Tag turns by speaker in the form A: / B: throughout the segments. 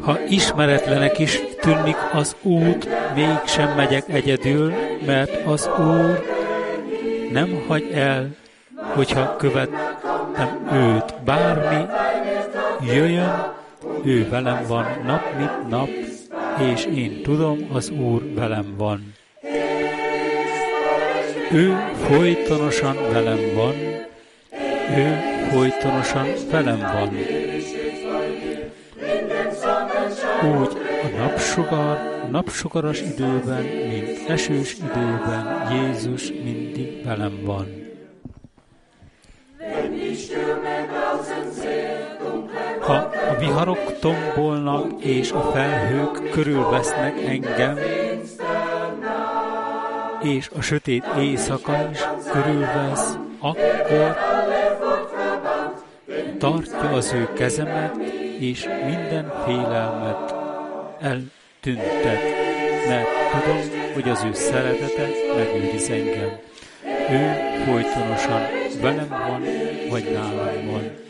A: Ha ismeretlenek is tűnik az út, mégsem megyek egyedül, mert az Úr nem hagy el, hogyha követtem őt. Bármi jöjjön, ő velem van nap mint nap, és én tudom, az Úr velem van. Ő folytonosan velem van, ő folytonosan velem van. Úgy a napsugar, napsugaras időben, mint esős időben Jézus mindig velem van. Ha a viharok tombolnak és a felhők körülvesznek engem, és a sötét éjszaka is körülvesz, akkor tartja az ő kezemet, és minden félelmet eltüntet, mert tudom, hogy az ő szeretete megőriz engem. Ő folytonosan velem van, vagy nálam van.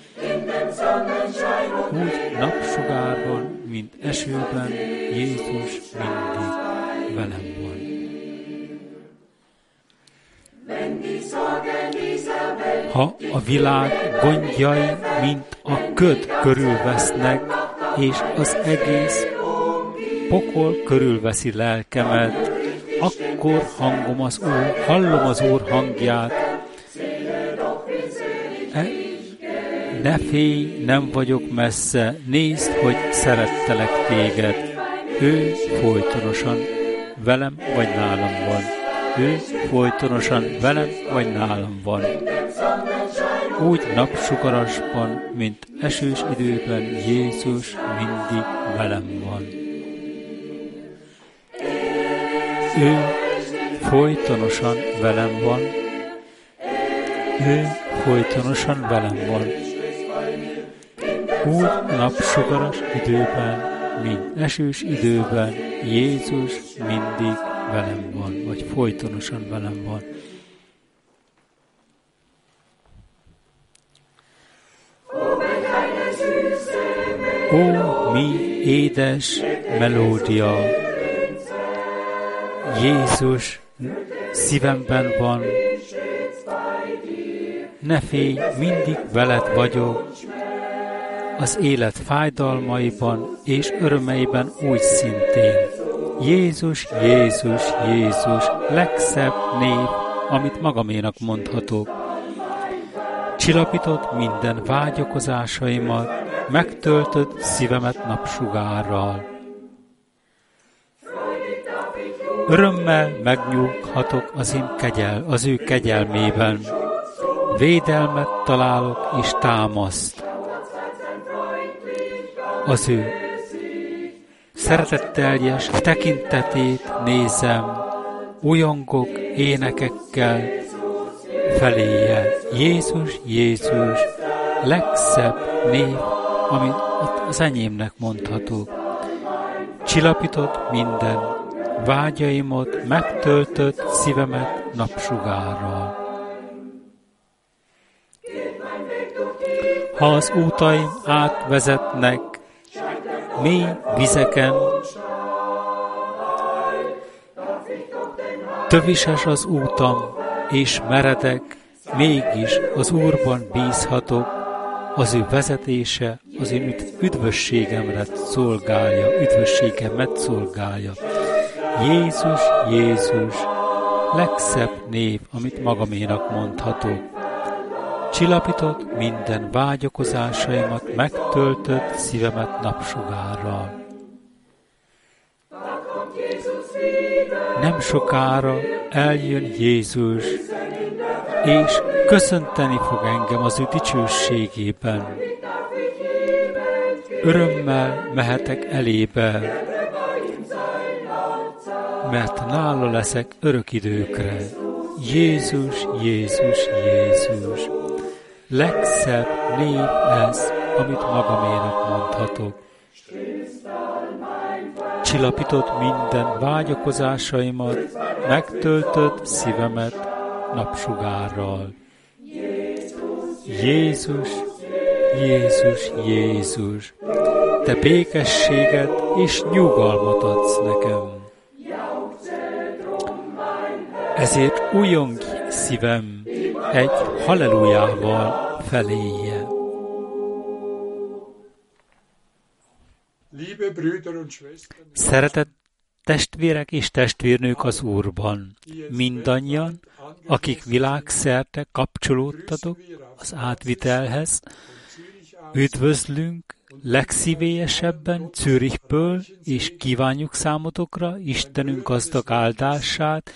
A: Úgy napsugárban, mint esőben, Jézus mindig velem Ha a világ gondjai, mint a köd körülvesznek, és az egész pokol körülveszi lelkemet, akkor hangom az Úr, hallom az Úr hangját. E, ne félj, nem vagyok messze, nézd, hogy szerettelek téged. Ő folytonosan velem vagy nálam van. Ő folytonosan velem vagy nálam van. Úgy napsugarasban, mint esős időben Jézus mindig velem van. Ő folytonosan velem van, ő folytonosan velem van. Úgy napsugaras időben, mint esős időben Jézus mindig velem van, vagy folytonosan velem van. Ó, mi édes melódia! Jézus szívemben van, ne félj, mindig veled vagyok, az élet fájdalmaiban és örömeiben úgy szintén. Jézus, Jézus, Jézus, legszebb név, amit magaménak mondhatok. Csillapított minden vágyakozásaimat, megtöltött szívemet napsugárral. Örömmel megnyughatok az, én kegyel, az ő kegyelmében. Védelmet találok és támaszt. Az ő szeretetteljes tekintetét nézem, újongok énekekkel feléje. Jézus, Jézus, legszebb név, amit az enyémnek mondhatok. Csillapított minden vágyaimot, megtöltött szívemet napsugárral. Ha az útaim átvezetnek mély vizeken, tövises az útam, és meredek, mégis az Úrban bízhatok, az ő vezetése az én üdvösségemre szolgálja, üdvösségemet szolgálja. Jézus, Jézus, legszebb név, amit magaménak mondhatok. Csillapított minden vágyakozásaimat, megtöltött szívemet napsugárral. Nem sokára eljön Jézus, és köszönteni fog engem az ő dicsőségében. Örömmel mehetek elébe, mert nála leszek örök időkre. Jézus, Jézus, Jézus. Legszebb név ez, amit magaménak mondhatok. Csillapított minden vágyakozásaimat, megtöltött szívemet napsugárral. Jézus, Jézus, Jézus, te békességet és nyugalmat adsz nekem. Ezért újjong szívem egy hallelujával feléje. Szeretett testvérek és testvérnők az Úrban, mindannyian, akik világszerte kapcsolódtatok az átvitelhez, üdvözlünk legszívélyesebben Zürichből, és kívánjuk számotokra Istenünk gazdag áldását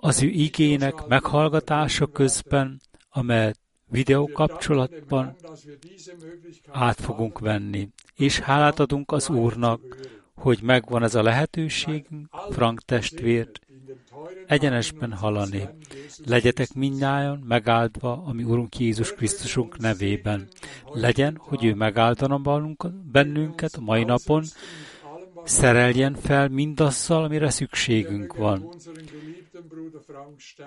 A: az ő igének meghallgatása közben, amelyet videókapcsolatban át fogunk venni. És hálát adunk az Úrnak, hogy megvan ez a lehetőségünk, Frank testvért, egyenesben hallani. Legyetek mindnyájan megáldva a mi Urunk Jézus Krisztusunk nevében. Legyen, hogy ő megáldana bennünket a mai napon, szereljen fel mindazzal, amire szükségünk van.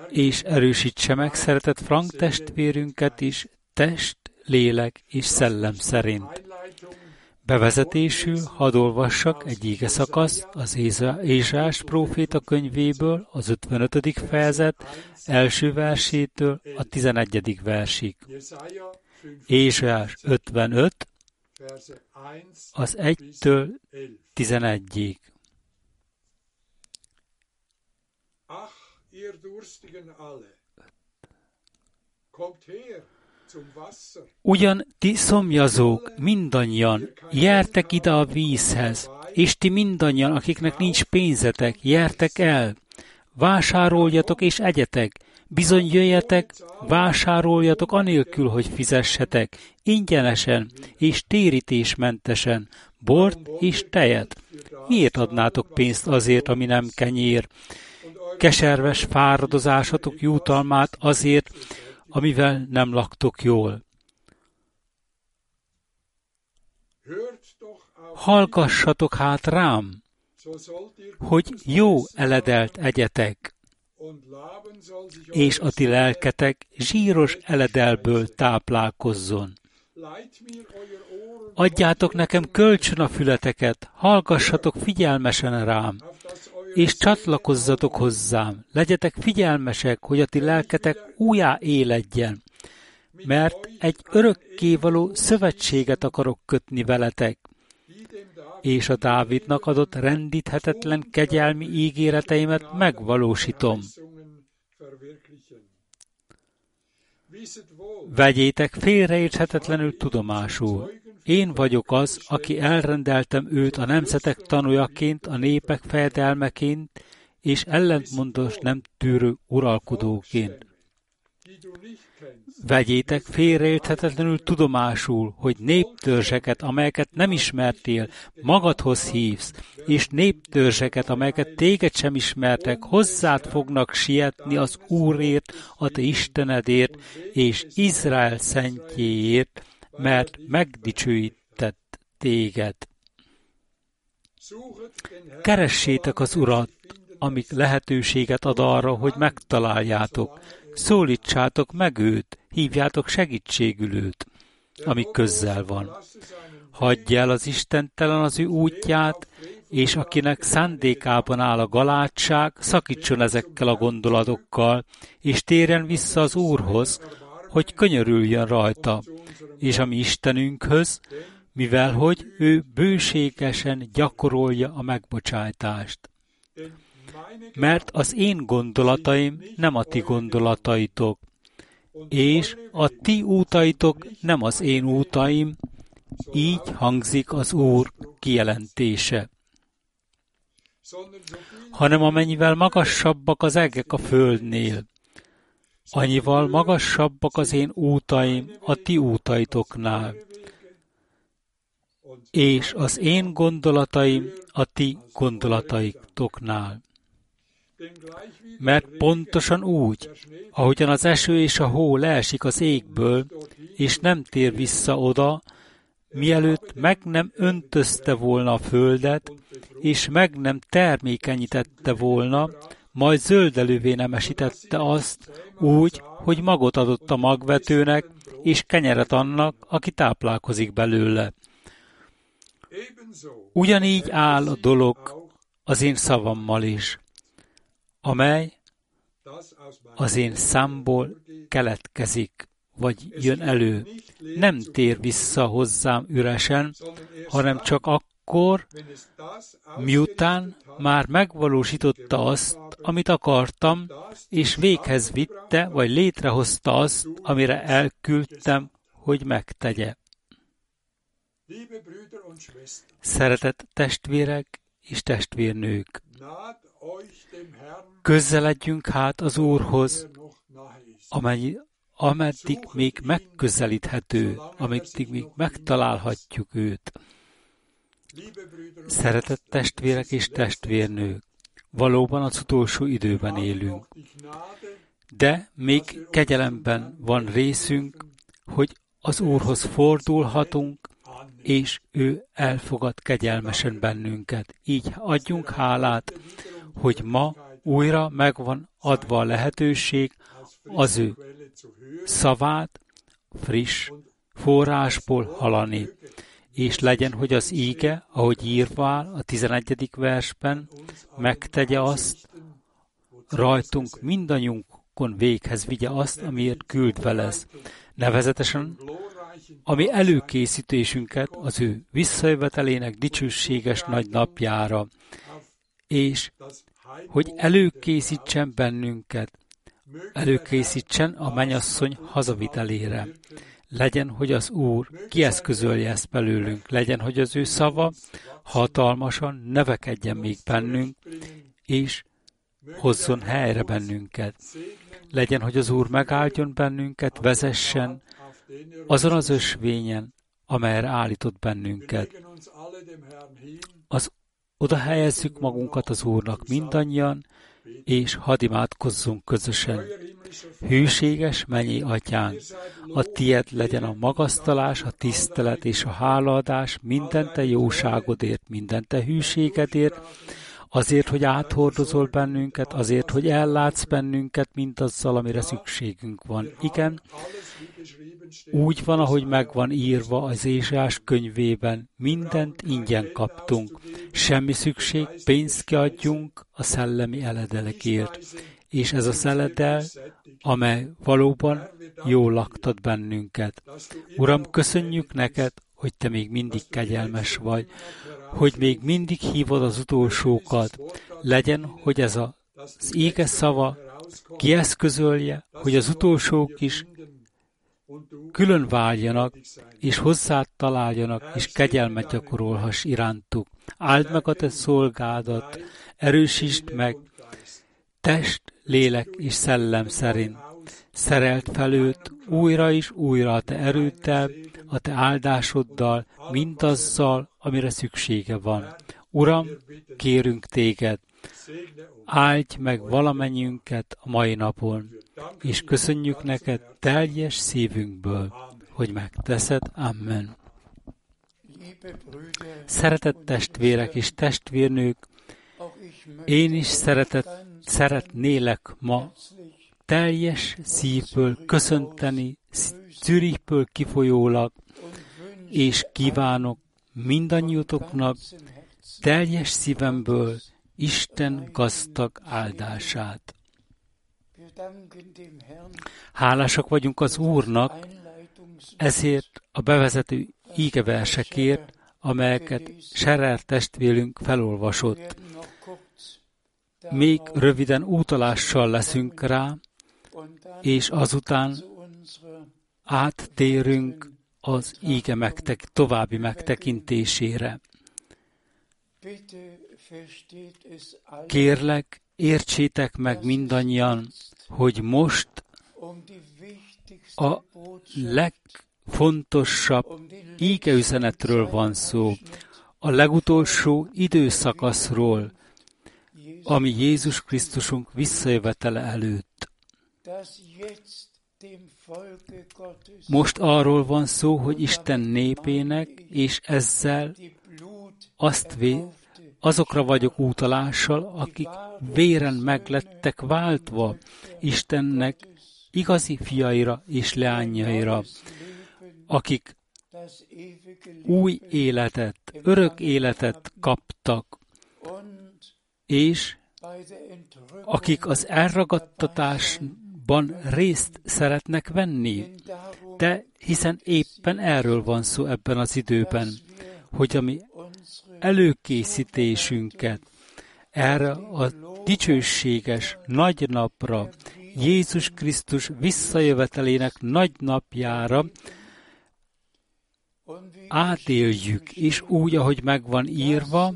A: És erősítse meg szeretett Frank testvérünket is, test, lélek és szellem szerint. Bevezetésül hadd olvassak egy íge szakaszt az Ézsás próféta könyvéből, az 55. fejezet első versétől a 11. versig. Ézsás 55, az 1-től 11-ig. Ach, ihr Durstigen alle, kommt her, Ugyan ti szomjazók, mindannyian, jertek ide a vízhez, és ti mindannyian, akiknek nincs pénzetek, jertek el. Vásároljatok és egyetek, bizony jöjjetek, vásároljatok anélkül, hogy fizessetek, ingyenesen és térítésmentesen, bort és tejet. Miért adnátok pénzt azért, ami nem kenyér? Keserves fáradozásatok jutalmát azért, amivel nem laktok jól. Hallgassatok hát rám, hogy jó eledelt egyetek, és a ti lelketek zsíros eledelből táplálkozzon. Adjátok nekem kölcsön a fületeket, hallgassatok figyelmesen rám, és csatlakozzatok hozzám, legyetek figyelmesek, hogy a ti lelketek újjá éledjen, mert egy örökkévaló szövetséget akarok kötni veletek, és a Dávidnak adott rendíthetetlen kegyelmi ígéreteimet megvalósítom. Vegyétek félreérthetetlenül tudomásul, én vagyok az, aki elrendeltem őt a nemzetek tanújaként, a népek fejedelmeként, és ellentmondos nem tűrő uralkodóként. Vegyétek félreérthetetlenül tudomásul, hogy néptörzseket, amelyeket nem ismertél, magadhoz hívsz, és néptörzseket, amelyeket téged sem ismertek, hozzád fognak sietni az Úrért, a te Istenedért, és Izrael szentjéért, mert megdicsőített téged. Keressétek az Urat, amik lehetőséget ad arra, hogy megtaláljátok. Szólítsátok meg őt, hívjátok segítségül őt, ami közzel van. Hagyj el az istentelen az ő útját, és akinek szándékában áll a galátság, szakítson ezekkel a gondolatokkal, és térjen vissza az Úrhoz, hogy könyörüljön rajta, és a mi Istenünkhöz, mivel hogy ő bőségesen gyakorolja a megbocsájtást. Mert az én gondolataim nem a ti gondolataitok, és a ti útaitok nem az én útaim, így hangzik az Úr kijelentése. Hanem amennyivel magasabbak az egek a földnél, annyival magasabbak az én útaim a ti útaitoknál, és az én gondolataim a ti gondolataitoknál. Mert pontosan úgy, ahogyan az eső és a hó leesik az égből, és nem tér vissza oda, mielőtt meg nem öntözte volna a földet, és meg nem termékenyítette volna, majd zöldelővé nemesítette azt úgy, hogy magot adott a magvetőnek, és kenyeret annak, aki táplálkozik belőle. Ugyanígy áll a dolog az én szavammal is, amely az én számból keletkezik, vagy jön elő. Nem tér vissza hozzám üresen, hanem csak akkor, miután már megvalósította azt, amit akartam, és véghez vitte, vagy létrehozta azt, amire elküldtem, hogy megtegye. Szeretett testvérek és testvérnők, közeledjünk hát az Úrhoz, amely, ameddig még megközelíthető, ameddig még megtalálhatjuk őt. Szeretett testvérek és testvérnők, valóban az utolsó időben élünk, de még kegyelemben van részünk, hogy az Úrhoz fordulhatunk, és ő elfogad kegyelmesen bennünket. Így adjunk hálát, hogy ma újra megvan adva a lehetőség az ő szavát friss forrásból halani, és legyen, hogy az íge, ahogy írva áll a 11. versben, megtegye azt, rajtunk mindannyiunkon véghez vigye azt, amiért küldve lesz. Nevezetesen ami előkészítésünket az ő visszajövetelének dicsőséges nagy napjára, és hogy előkészítsen bennünket, előkészítsen a menyasszony hazavitelére. Legyen, hogy az Úr kieszközölje ezt belőlünk, legyen, hogy az ő szava hatalmasan nevekedjen még bennünk, és hozzon helyre bennünket. Legyen, hogy az Úr megáldjon bennünket, vezessen, azon az ösvényen, amelyre állított bennünket. Az oda helyezzük magunkat az Úrnak mindannyian, és hadd imádkozzunk közösen. Hűséges mennyi atyánk, a tied legyen a magasztalás, a tisztelet és a hálaadás minden te jóságodért, minden te hűségedért, azért, hogy áthordozol bennünket, azért, hogy ellátsz bennünket mindazzal, amire szükségünk van. Igen, úgy van, ahogy megvan írva az Ézsás könyvében, mindent ingyen kaptunk. Semmi szükség, pénzt kiadjunk a szellemi eledelekért. És ez a szeledel, amely valóban jól laktad bennünket. Uram, köszönjük neked, hogy te még mindig kegyelmes vagy, hogy még mindig hívod az utolsókat. Legyen, hogy ez a, az ége szava kieszközölje, hogy az utolsók is külön váljanak, és hozzád találjanak, és kegyelmet gyakorolhass irántuk. Áld meg a te szolgádat, erősítsd meg, test, lélek és szellem szerint. Szerelt fel őt újra és újra a te erőddel, a te áldásoddal, mindazzal, amire szüksége van. Uram, kérünk téged, áldj meg valamennyiünket a mai napon, és köszönjük neked teljes szívünkből, hogy megteszed. Amen. Szeretett testvérek és testvérnők, én is szeretett, szeretnélek ma teljes szívből köszönteni Zürichből kifolyólag, és kívánok mindannyiutoknak teljes szívemből Isten gazdag áldását. Hálásak vagyunk az Úrnak ezért a bevezető ígeversekért, amelyeket Serer testvérünk felolvasott. Még röviden útalással leszünk rá, és azután áttérünk az íge megtek, további megtekintésére. Kérlek, értsétek meg mindannyian, hogy most a legfontosabb ígeüzenetről van szó, a legutolsó időszakaszról, ami Jézus Krisztusunk visszajövetele előtt. Most arról van szó, hogy Isten népének, és ezzel azt vé, azokra vagyok útalással, akik véren meglettek váltva Istennek igazi fiaira és leányaira, akik új életet, örök életet kaptak, és akik az elragadtatásban részt szeretnek venni. De hiszen éppen erről van szó ebben az időben, hogy a mi előkészítésünket erre a dicsőséges nagy napra, Jézus Krisztus visszajövetelének nagy napjára átéljük, és úgy, ahogy megvan írva,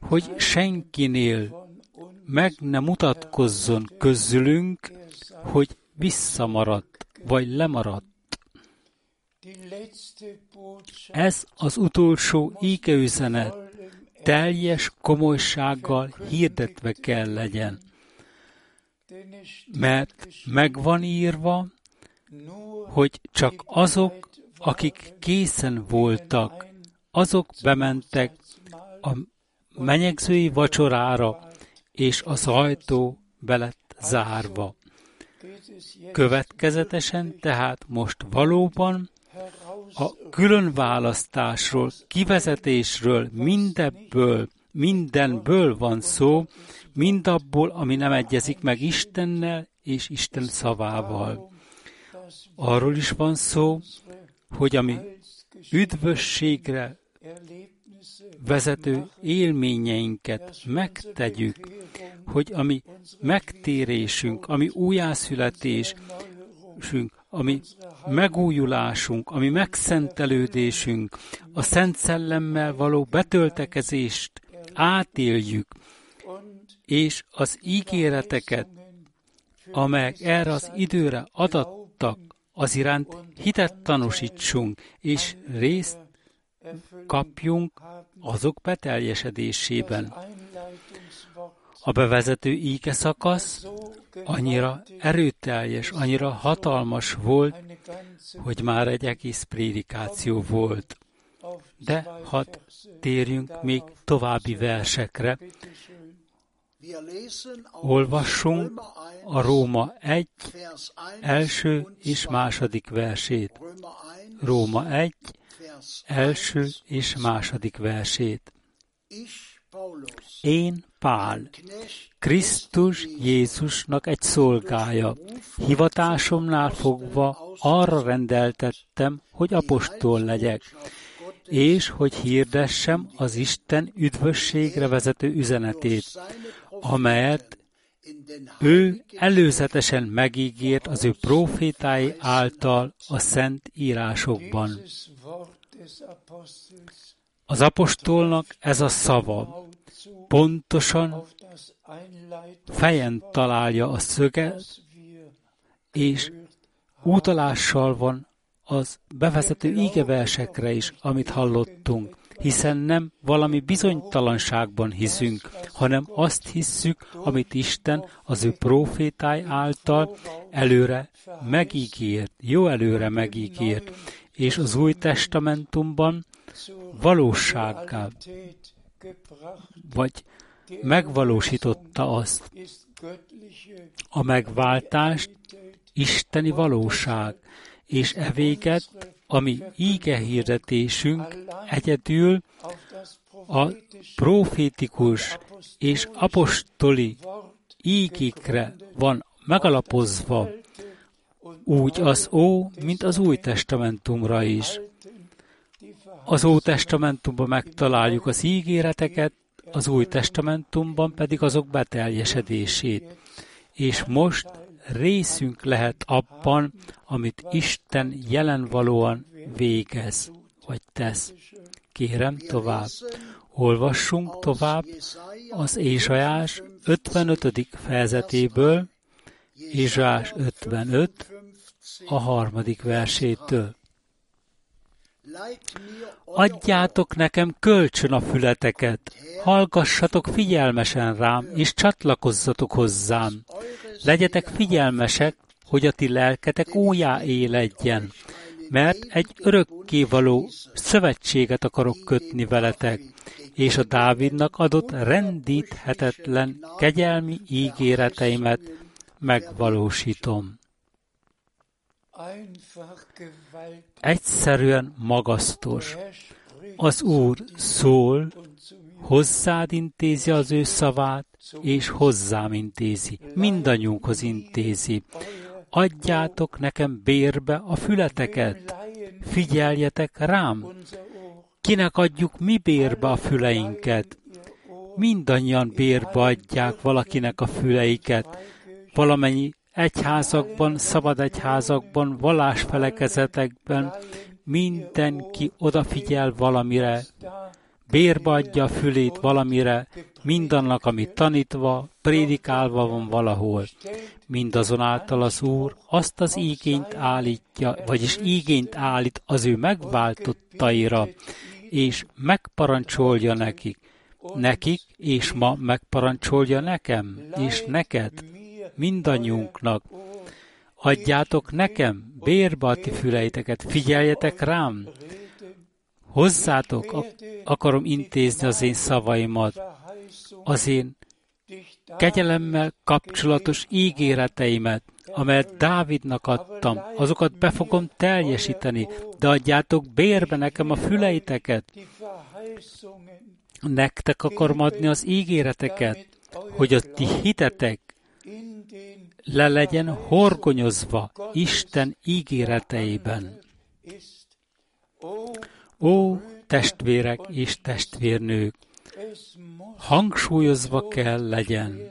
A: hogy senkinél meg ne mutatkozzon közülünk, hogy visszamaradt, vagy lemaradt. Ez az utolsó ígeüzenet teljes komolysággal hirdetve kell legyen. Mert megvan írva, hogy csak azok, akik készen voltak, azok bementek a menyegzői vacsorára, és az ajtó belett zárva. Következetesen tehát most valóban a különválasztásról, kivezetésről, mindebből, mindenből van szó, mindabból, ami nem egyezik meg Istennel és Isten szavával. Arról is van szó, hogy ami üdvösségre vezető élményeinket megtegyük, hogy ami megtérésünk, ami újjászületésünk, ami megújulásunk, ami megszentelődésünk, a Szent Szellemmel való betöltekezést átéljük, és az ígéreteket, amelyek erre az időre adattak, az iránt hitet tanúsítsunk, és részt kapjunk azok beteljesedésében. A bevezető íke szakasz annyira erőteljes, annyira hatalmas volt, hogy már egy egész prédikáció volt. De hadd térjünk még további versekre. Olvassunk a Róma 1 első és második versét. Róma 1 első és második versét. Én, Pál, Krisztus Jézusnak egy szolgája, hivatásomnál fogva arra rendeltettem, hogy apostol legyek, és hogy hirdessem az Isten üdvösségre vezető üzenetét, amelyet ő előzetesen megígért az ő profétái által a szent írásokban. Az apostolnak ez a szava. Pontosan fejen találja a szöget, és utalással van az bevezető ígeversekre is, amit hallottunk, hiszen nem valami bizonytalanságban hiszünk, hanem azt hisszük, amit Isten az ő profétáj által előre megígért, jó előre megígért, és az Új Testamentumban valósággá, vagy megvalósította azt. A megváltást isteni valóság, és e véget, ami íge hirdetésünk egyedül a profétikus és apostoli ígékre van megalapozva, úgy az Ó, mint az Új Testamentumra is. Az Ó Testamentumban megtaláljuk az ígéreteket, az Új Testamentumban pedig azok beteljesedését. És most részünk lehet abban, amit Isten jelenvalóan végez, vagy tesz. Kérem tovább. Olvassunk tovább az Ézsajás 55. fejezetéből, Ézsajás 55, a harmadik versétől. Adjátok nekem kölcsön a fületeket, hallgassatok figyelmesen rám, és csatlakozzatok hozzám. Legyetek figyelmesek, hogy a ti lelketek újjá éledjen, mert egy örökkévaló szövetséget akarok kötni veletek, és a Dávidnak adott rendíthetetlen kegyelmi ígéreteimet megvalósítom. Egyszerűen magasztos. Az Úr szól, hozzád intézi az ő szavát, és hozzám intézi, mindannyiunkhoz intézi. Adjátok nekem bérbe a fületeket, figyeljetek rám. Kinek adjuk mi bérbe a füleinket? Mindannyian bérbe adják valakinek a füleiket. Valamennyi egyházakban, szabad egyházakban, vallásfelekezetekben mindenki odafigyel valamire, bérbe fülét valamire, mindannak, amit tanítva, prédikálva van valahol. Mindazonáltal az Úr azt az ígényt állítja, vagyis ígényt állít az ő megváltottaira, és megparancsolja nekik, nekik, és ma megparancsolja nekem, és neked, mindannyiunknak. Adjátok nekem bérbe a ti füleiteket, figyeljetek rám, hozzátok akarom intézni az én szavaimat, az én kegyelemmel kapcsolatos ígéreteimet, amelyet Dávidnak adtam, azokat be fogom teljesíteni, de adjátok bérbe nekem a füleiteket. Nektek akarom adni az ígéreteket, hogy a ti hitetek le legyen horgonyozva Isten ígéreteiben. Ó, testvérek és testvérnők, hangsúlyozva kell legyen,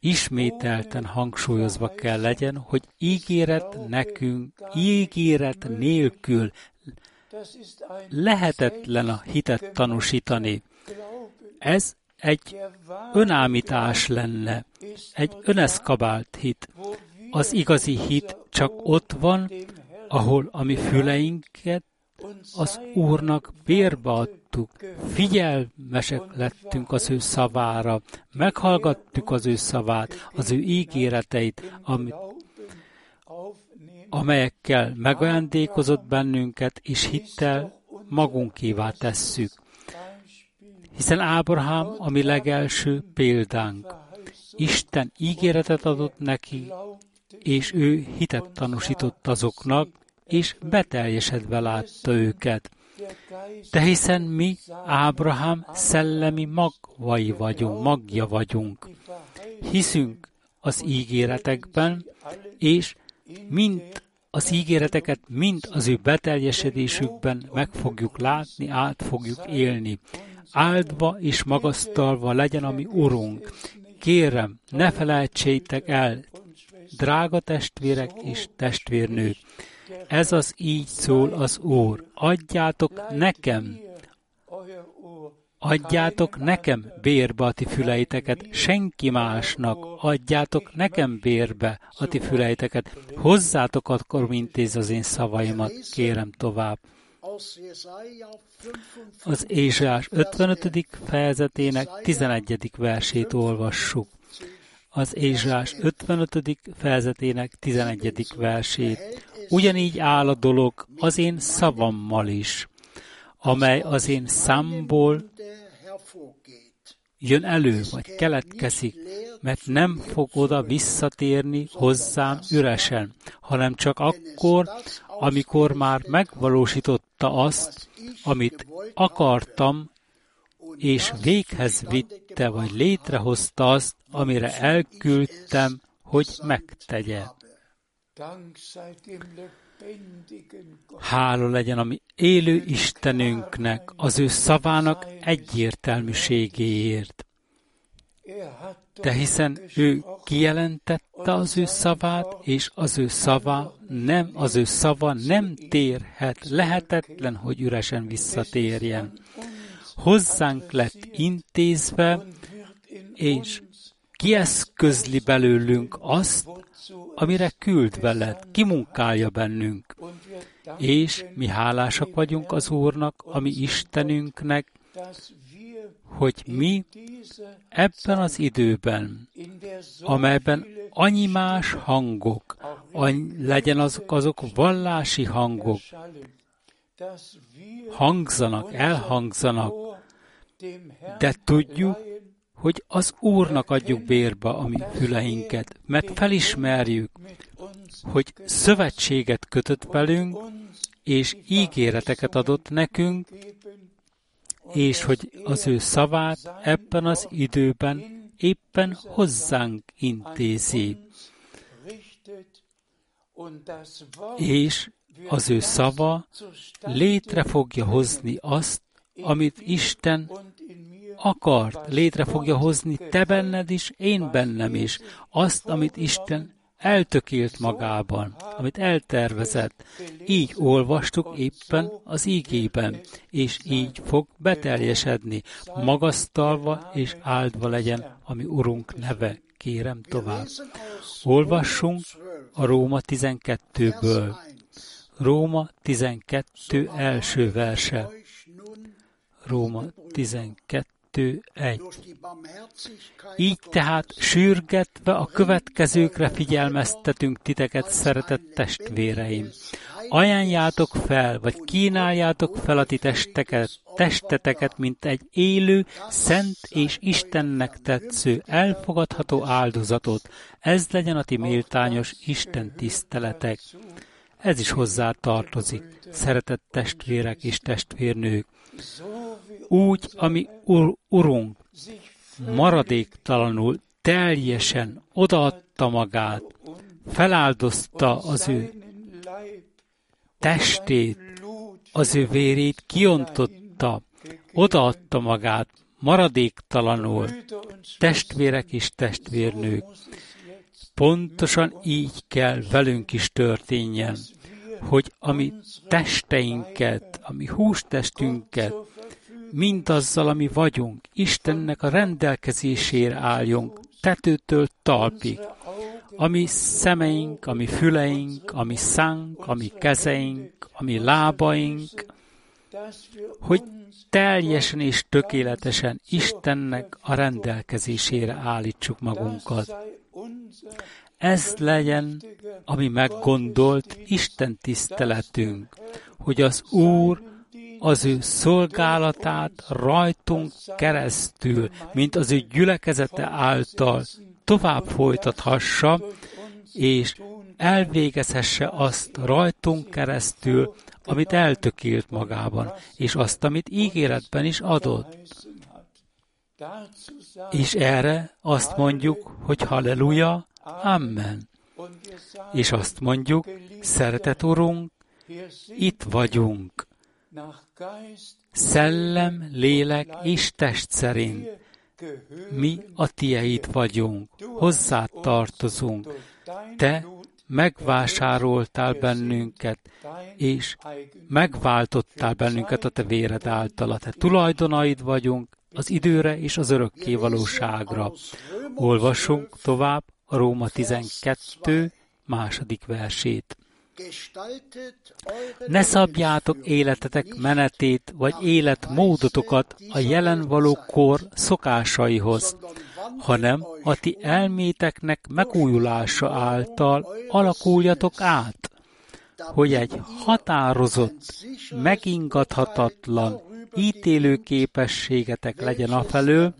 A: ismételten hangsúlyozva kell legyen, hogy ígéret nekünk, ígéret nélkül lehetetlen a hitet tanúsítani. Ez egy önállítás lenne, egy öneszkabált hit. Az igazi hit csak ott van, ahol a mi füleinket az Úrnak bérbe adtuk, figyelmesek lettünk az ő szavára, meghallgattuk az ő szavát, az ő ígéreteit, amit, amelyekkel megajándékozott bennünket, és hittel magunkévá tesszük. Hiszen Ábrahám a mi legelső példánk. Isten ígéretet adott neki, és ő hitet tanúsított azoknak, és beteljesedve látta őket. De hiszen mi, Ábrahám szellemi magvai vagyunk, magja vagyunk. Hiszünk az ígéretekben, és mind az ígéreteket mind az ő beteljesedésükben meg fogjuk látni, át fogjuk élni. Áldva és magasztalva legyen a mi Urunk. Kérem, ne felejtsétek el, drága testvérek és testvérnők, ez az így szól az Úr. Adjátok nekem, adjátok nekem bérbe a ti füleiteket, senki másnak, adjátok nekem bérbe a ti füleiteket, hozzátok akkor intéz az én szavaimat, kérem tovább. Az Ézsás 55. fejezetének 11. versét olvassuk az Ézsás 55. fejezetének 11. versét. Ugyanígy áll a dolog az én szavammal is, amely az én számból jön elő, vagy keletkezik, mert nem fog oda visszatérni hozzám üresen, hanem csak akkor, amikor már megvalósította azt, amit akartam, és véghez vitte, vagy létrehozta azt, amire elküldtem, hogy megtegye. Hála legyen a mi élő Istenünknek, az ő szavának egyértelműségéért. De hiszen ő kijelentette az ő szavát, és az ő szava nem, az ő szava nem térhet, lehetetlen, hogy üresen visszatérjen. Hozzánk lett intézve, és kieszközli belőlünk azt, amire küld veled, kimunkálja bennünk. És mi hálásak vagyunk az Úrnak, ami Istenünknek, hogy mi ebben az időben, amelyben annyi más hangok, annyi, legyen azok, azok vallási hangok, hangzanak, elhangzanak, de tudjuk, hogy az Úrnak adjuk bérba a mi füleinket, mert felismerjük, hogy szövetséget kötött velünk, és ígéreteket adott nekünk, és hogy az ő szavát ebben az időben éppen hozzánk intézi. És az ő szava létre fogja hozni azt, amit Isten akart, létre fogja hozni te benned is, én bennem is, azt, amit Isten eltökélt magában, amit eltervezett. Így olvastuk éppen az ígében, és így fog beteljesedni, magasztalva és áldva legyen, ami Urunk neve. Kérem tovább. Olvassunk a Róma 12-ből. Róma 12 első verse. Róma 12 1. Így tehát sürgetve a következőkre figyelmeztetünk titeket, szeretett testvéreim. Ajánljátok fel, vagy kínáljátok fel a ti testeket, testeteket, mint egy élő, szent és Istennek tetsző, elfogadható áldozatot. Ez legyen a ti méltányos Isten tiszteletek. Ez is hozzá tartozik, szeretett testvérek és testvérnők úgy, ami ur, Urunk maradéktalanul, teljesen odaadta magát, feláldozta az ő testét, az ő vérét kiontotta, odaadta magát maradéktalanul, testvérek és testvérnők. Pontosan így kell velünk is történjen, hogy ami testeinket, ami hústestünket, mindazzal, ami vagyunk, Istennek a rendelkezésére álljunk, tetőtől talpig. Ami szemeink, ami füleink, ami szánk, ami kezeink, ami lábaink, hogy teljesen és tökéletesen Istennek a rendelkezésére állítsuk magunkat. Ez legyen, ami meggondolt Isten tiszteletünk, hogy az Úr az ő szolgálatát rajtunk keresztül, mint az ő gyülekezete által tovább folytathassa, és elvégezhesse azt rajtunk keresztül, amit eltökélt magában, és azt, amit ígéretben is adott. És erre azt mondjuk, hogy halleluja, amen. És azt mondjuk, szeretet Urunk, itt vagyunk szellem, lélek és test szerint. Mi a tieid vagyunk, hozzá tartozunk. Te megvásároltál bennünket, és megváltottál bennünket a te véred által. A te tulajdonaid vagyunk az időre és az örökké valóságra. Olvassunk tovább a Róma 12 második versét. Ne szabjátok életetek menetét vagy életmódotokat a jelen való kor szokásaihoz, hanem a ti elméteknek megújulása által alakuljatok át, hogy egy határozott, megingathatatlan ítélő képességetek legyen afelől,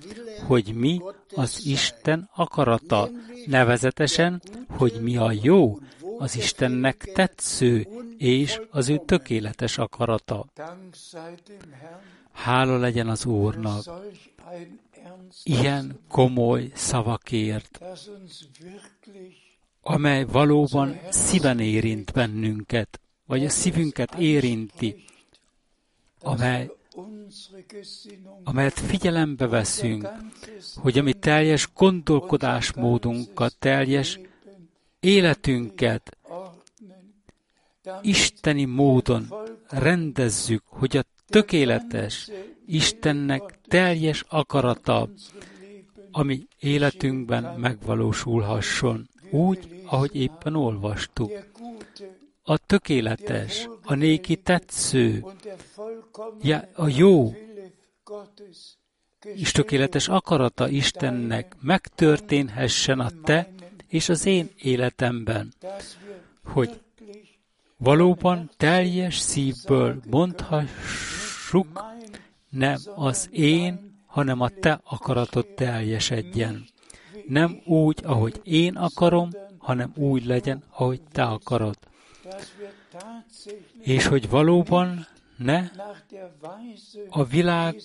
A: hogy mi az Isten akarata, nevezetesen, hogy mi a jó, az Istennek tetsző és az ő tökéletes akarata. Hála legyen az Úrnak, ilyen komoly szavakért, amely valóban szíven érint bennünket, vagy a szívünket érinti, amely, amelyet figyelembe veszünk, hogy a mi teljes gondolkodásmódunkat, teljes életünket isteni módon rendezzük, hogy a tökéletes Istennek teljes akarata, ami életünkben megvalósulhasson, úgy, ahogy éppen olvastuk. A tökéletes, a néki tetsző, a jó és tökéletes akarata Istennek megtörténhessen a te és az én életemben, hogy valóban teljes szívből mondhassuk, nem az én hanem a te akaratod teljesedjen. Nem úgy, ahogy én akarom, hanem úgy legyen, ahogy te akarod. És hogy valóban ne a világ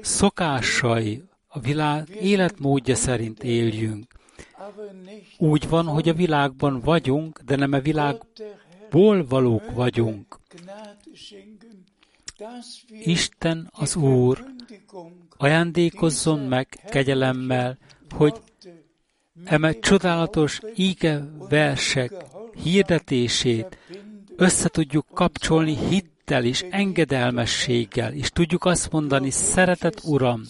A: szokásai, a világ életmódja szerint éljünk. Úgy van, hogy a világban vagyunk, de nem a világból valók vagyunk. Isten az Úr ajándékozzon meg kegyelemmel, hogy eme csodálatos íge versek hirdetését össze tudjuk kapcsolni hittel és engedelmességgel, és tudjuk azt mondani, szeretett Uram,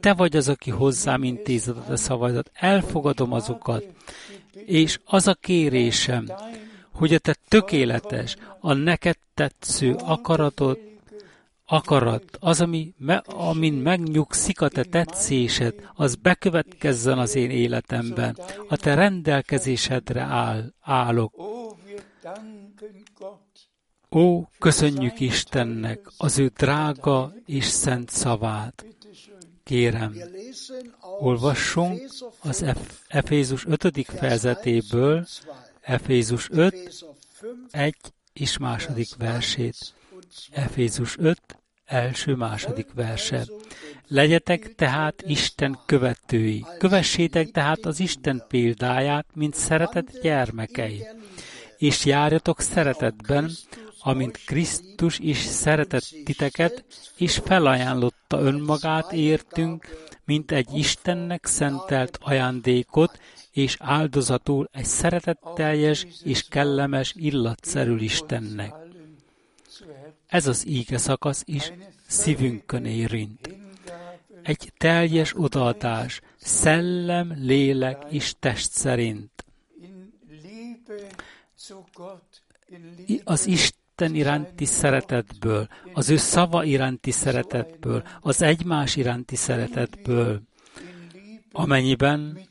A: Te vagy az, aki hozzám intézed a szavaidat, elfogadom azokat, és az a kérésem, hogy a Te tökéletes, a neked tetsző akaratod akarat, az, ami, me, amin megnyugszik a te tetszésed, az bekövetkezzen az én életemben. A te rendelkezésedre áll, állok. Ó, köszönjük Istennek az ő drága és szent szavát. Kérem, olvassunk az Efézus 5. fejezetéből, Efézus 5, 1 és második versét. Efézus 5, első-második verse. Legyetek tehát Isten követői. Kövessétek tehát az Isten példáját, mint szeretett gyermekei. És járjatok szeretetben, amint Krisztus is szeretett titeket, és felajánlotta önmagát értünk, mint egy Istennek szentelt ajándékot, és áldozatul egy szeretetteljes és kellemes illatszerű Istennek. Ez az íge szakasz is szívünkön érint. Egy teljes odaadás, szellem, lélek és test szerint. Az Isten iránti szeretetből, az ő szava iránti szeretetből, az egymás iránti szeretetből, amennyiben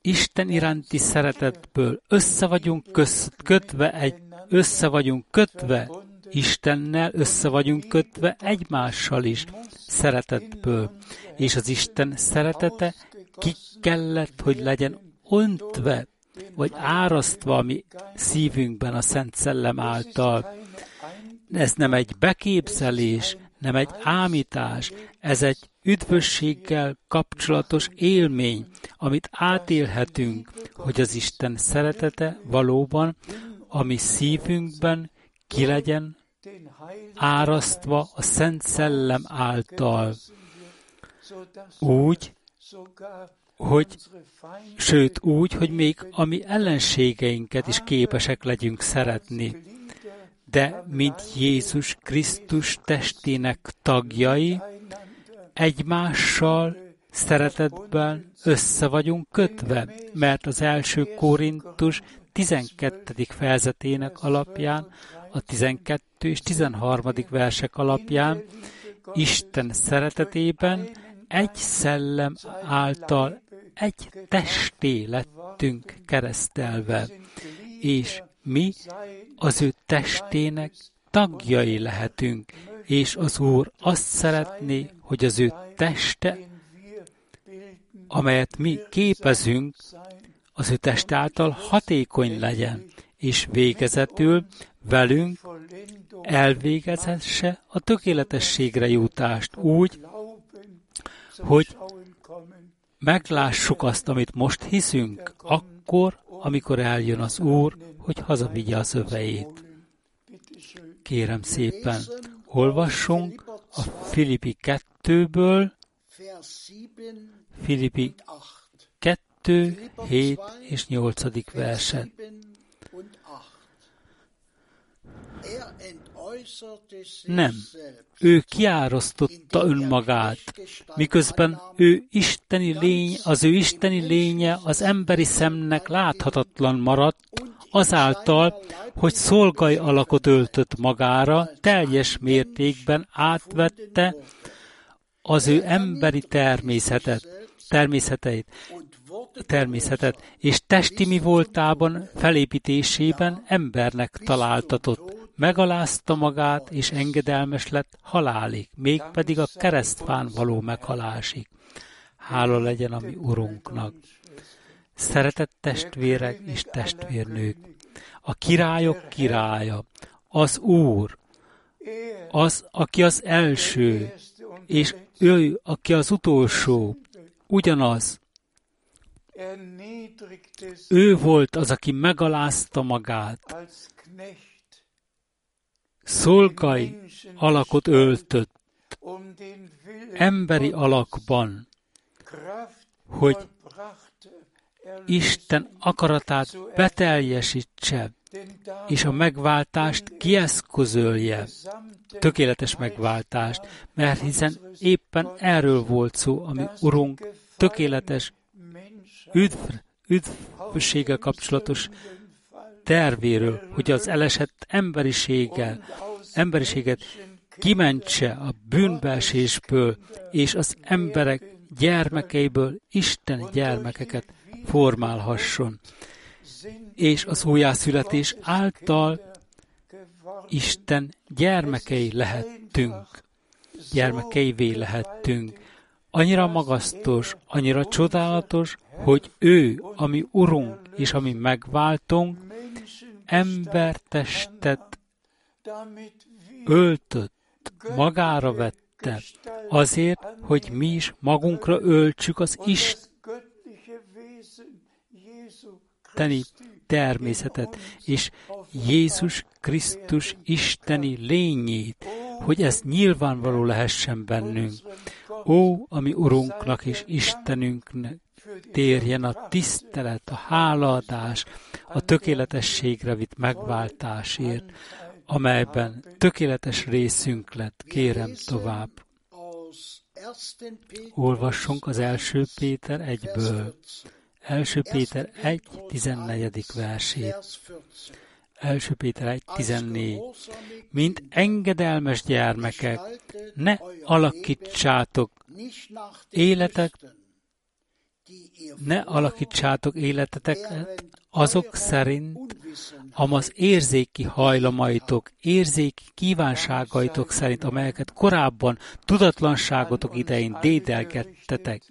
A: Isten iránti szeretetből össze vagyunk kötve egy össze vagyunk kötve Istennel, össze vagyunk kötve egymással is szeretetből. És az Isten szeretete ki kellett, hogy legyen öntve, vagy árasztva a mi szívünkben a Szent Szellem által. Ez nem egy beképzelés, nem egy ámítás, ez egy üdvösséggel kapcsolatos élmény, amit átélhetünk, hogy az Isten szeretete valóban a mi szívünkben ki legyen árasztva a Szent Szellem által, úgy, hogy, sőt úgy, hogy még a mi ellenségeinket is képesek legyünk szeretni. De, mint Jézus Krisztus testének tagjai, egymással szeretetben össze vagyunk kötve, mert az első Korintus 12. fejezetének alapján, a 12. és 13. versek alapján Isten szeretetében egy szellem által egy testé lettünk keresztelve, és mi az ő testének tagjai lehetünk, és az Úr azt szeretné, hogy az ő teste, amelyet mi képezünk, az ő test által hatékony legyen, és végezetül velünk elvégezhesse a tökéletességre jutást úgy, hogy meglássuk azt, amit most hiszünk, akkor, amikor eljön az Úr, hogy hazavigye az öveit. Kérem szépen, olvassunk a Filippi 2-ből, Filippi 2, 7 és 8. verset. Nem, ő kiárasztotta önmagát, miközben ő isteni lény, az ő isteni lénye az emberi szemnek láthatatlan maradt, azáltal, hogy szolgai alakot öltött magára, teljes mértékben átvette az ő emberi természetet, természeteit, természetet, és testi mi voltában, felépítésében embernek találtatott, megalázta magát, és engedelmes lett halálig, mégpedig a keresztfán való meghalásig. Hála legyen a mi Urunknak. Szeretett testvérek és testvérnők, a királyok királya, az Úr, az, aki az első, és ő, aki az utolsó, ugyanaz. Ő volt az, aki megalázta magát. Szolgai alakot öltött, emberi alakban, hogy Isten akaratát beteljesítse, és a megváltást kieszközölje, tökéletes megváltást, mert hiszen éppen erről volt szó, ami Urunk tökéletes üdv, üdvséggel kapcsolatos tervéről, hogy az elesett emberiséggel, emberiséget kimentse a bűnbeesésből, és az emberek gyermekeiből Isten gyermekeket formálhasson. És az újjászületés által Isten gyermekei lehettünk, gyermekeivé lehettünk. Annyira magasztos, annyira csodálatos, hogy ő, ami Urunk és ami megváltunk, embertestet öltött, magára vette, azért, hogy mi is magunkra öltsük az isteni természetet, és Jézus Krisztus isteni lényét, hogy ez nyilvánvaló lehessen bennünk. Ó, ami Urunknak és Istenünknek térjen a tisztelet, a hálaadás, a tökéletességre vitt megváltásért, amelyben tökéletes részünk lett. Kérem tovább. Olvassunk az első Péter egyből. Első Péter 1, 14. versét. Első Péter 1, 14. Mint engedelmes gyermekek, ne alakítsátok életek, ne alakítsátok életeteket azok szerint, amaz érzéki hajlamaitok, érzéki kívánságaitok szerint, amelyeket korábban tudatlanságotok idején dédelgettetek.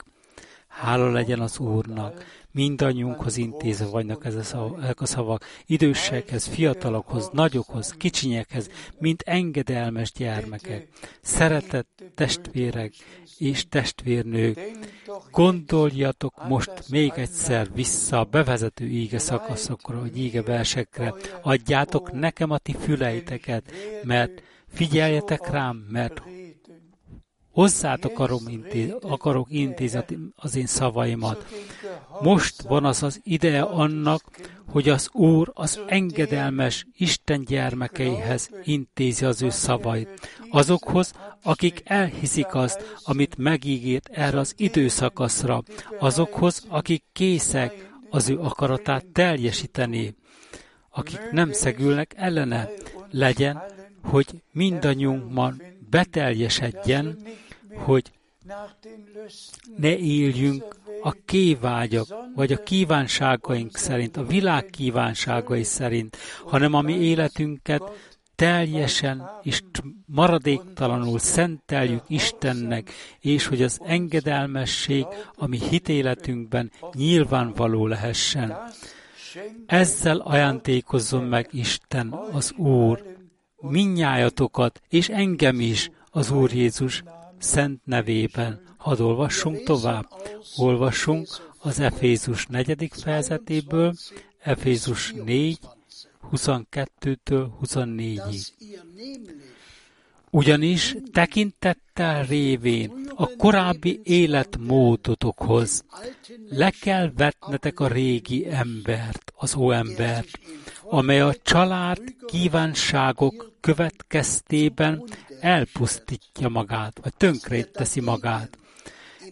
A: Hála legyen az Úrnak, mindannyiunkhoz intézve vannak ezek a szavak, idősekhez, fiatalokhoz, nagyokhoz, kicsinyekhez, mint engedelmes gyermekek, szeretett testvérek és testvérnők. Gondoljatok most még egyszer vissza a bevezető íge szakaszokra, vagy íge versekre. Adjátok nekem a ti füleiteket, mert figyeljetek rám, mert Hozzátok akarom intéz, akarok intézni az én szavaimat. Most van az az ideje annak, hogy az Úr az engedelmes Isten gyermekeihez intézi az ő szavait. Azokhoz, akik elhiszik azt, amit megígért erre az időszakaszra. Azokhoz, akik készek az ő akaratát teljesíteni. Akik nem szegülnek ellene. Legyen, hogy mindannyiunkban beteljesedjen, hogy ne éljünk a kévágyak, vagy a kívánságaink szerint, a világ kívánságai szerint, hanem a mi életünket teljesen és maradéktalanul szenteljük Istennek, és hogy az engedelmesség a mi hitéletünkben nyilvánvaló lehessen. Ezzel ajándékozzon meg Isten, az Úr, minnyájatokat, és engem is, az Úr Jézus szent nevében. Hadd olvassunk tovább. Olvassunk az Efézus negyedik fejezetéből, Efézus 4, 22-től 24-ig. Ugyanis tekintettel révén a korábbi életmódotokhoz le kell vetnetek a régi embert, az óembert, amely a család kívánságok következtében elpusztítja magát, vagy tönkrét teszi magát.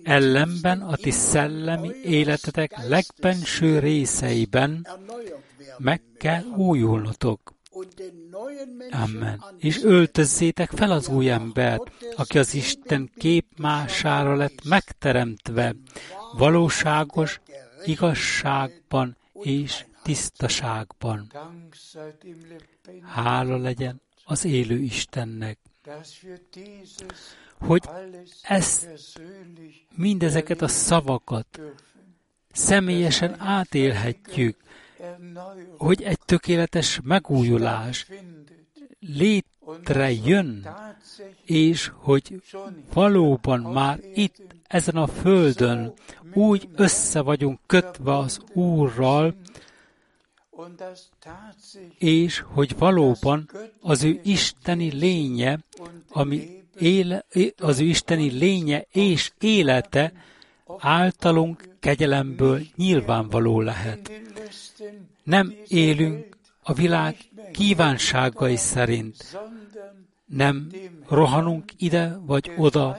A: Ellenben a ti szellemi életetek legbenső részeiben meg kell újulnotok. Amen. És öltözzétek fel az új embert, aki az Isten képmására lett megteremtve, valóságos igazságban és tisztaságban. Hála legyen az élő Istennek, hogy ezt, mindezeket a szavakat személyesen átélhetjük, hogy egy tökéletes megújulás létrejön, és hogy valóban már itt, ezen a földön úgy össze vagyunk kötve az Úrral, és hogy valóban az ő isteni lénye, ami éle, az ő isteni lénye és élete általunk kegyelemből nyilvánvaló lehet. Nem élünk a világ kívánságai szerint, nem rohanunk ide vagy oda,